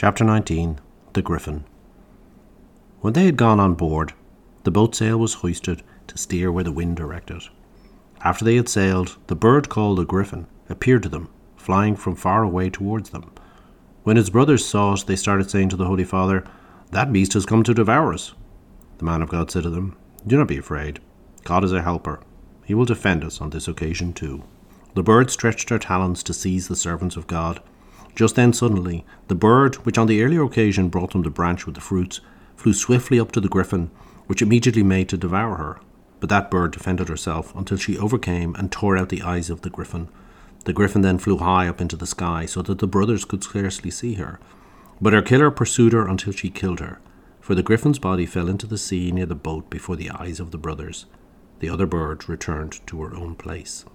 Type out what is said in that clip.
Chapter 19 The Griffin. When they had gone on board, the boat sail was hoisted to steer where the wind directed. After they had sailed, the bird called the griffin appeared to them, flying from far away towards them. When his brothers saw it, they started saying to the Holy Father, That beast has come to devour us. The man of God said to them, Do not be afraid. God is our helper. He will defend us on this occasion too. The bird stretched her talons to seize the servants of God. Just then, suddenly, the bird, which on the earlier occasion brought them the branch with the fruits, flew swiftly up to the griffin, which immediately made to devour her. But that bird defended herself until she overcame and tore out the eyes of the griffin. The griffin then flew high up into the sky so that the brothers could scarcely see her. But her killer pursued her until she killed her, for the griffin's body fell into the sea near the boat before the eyes of the brothers. The other bird returned to her own place.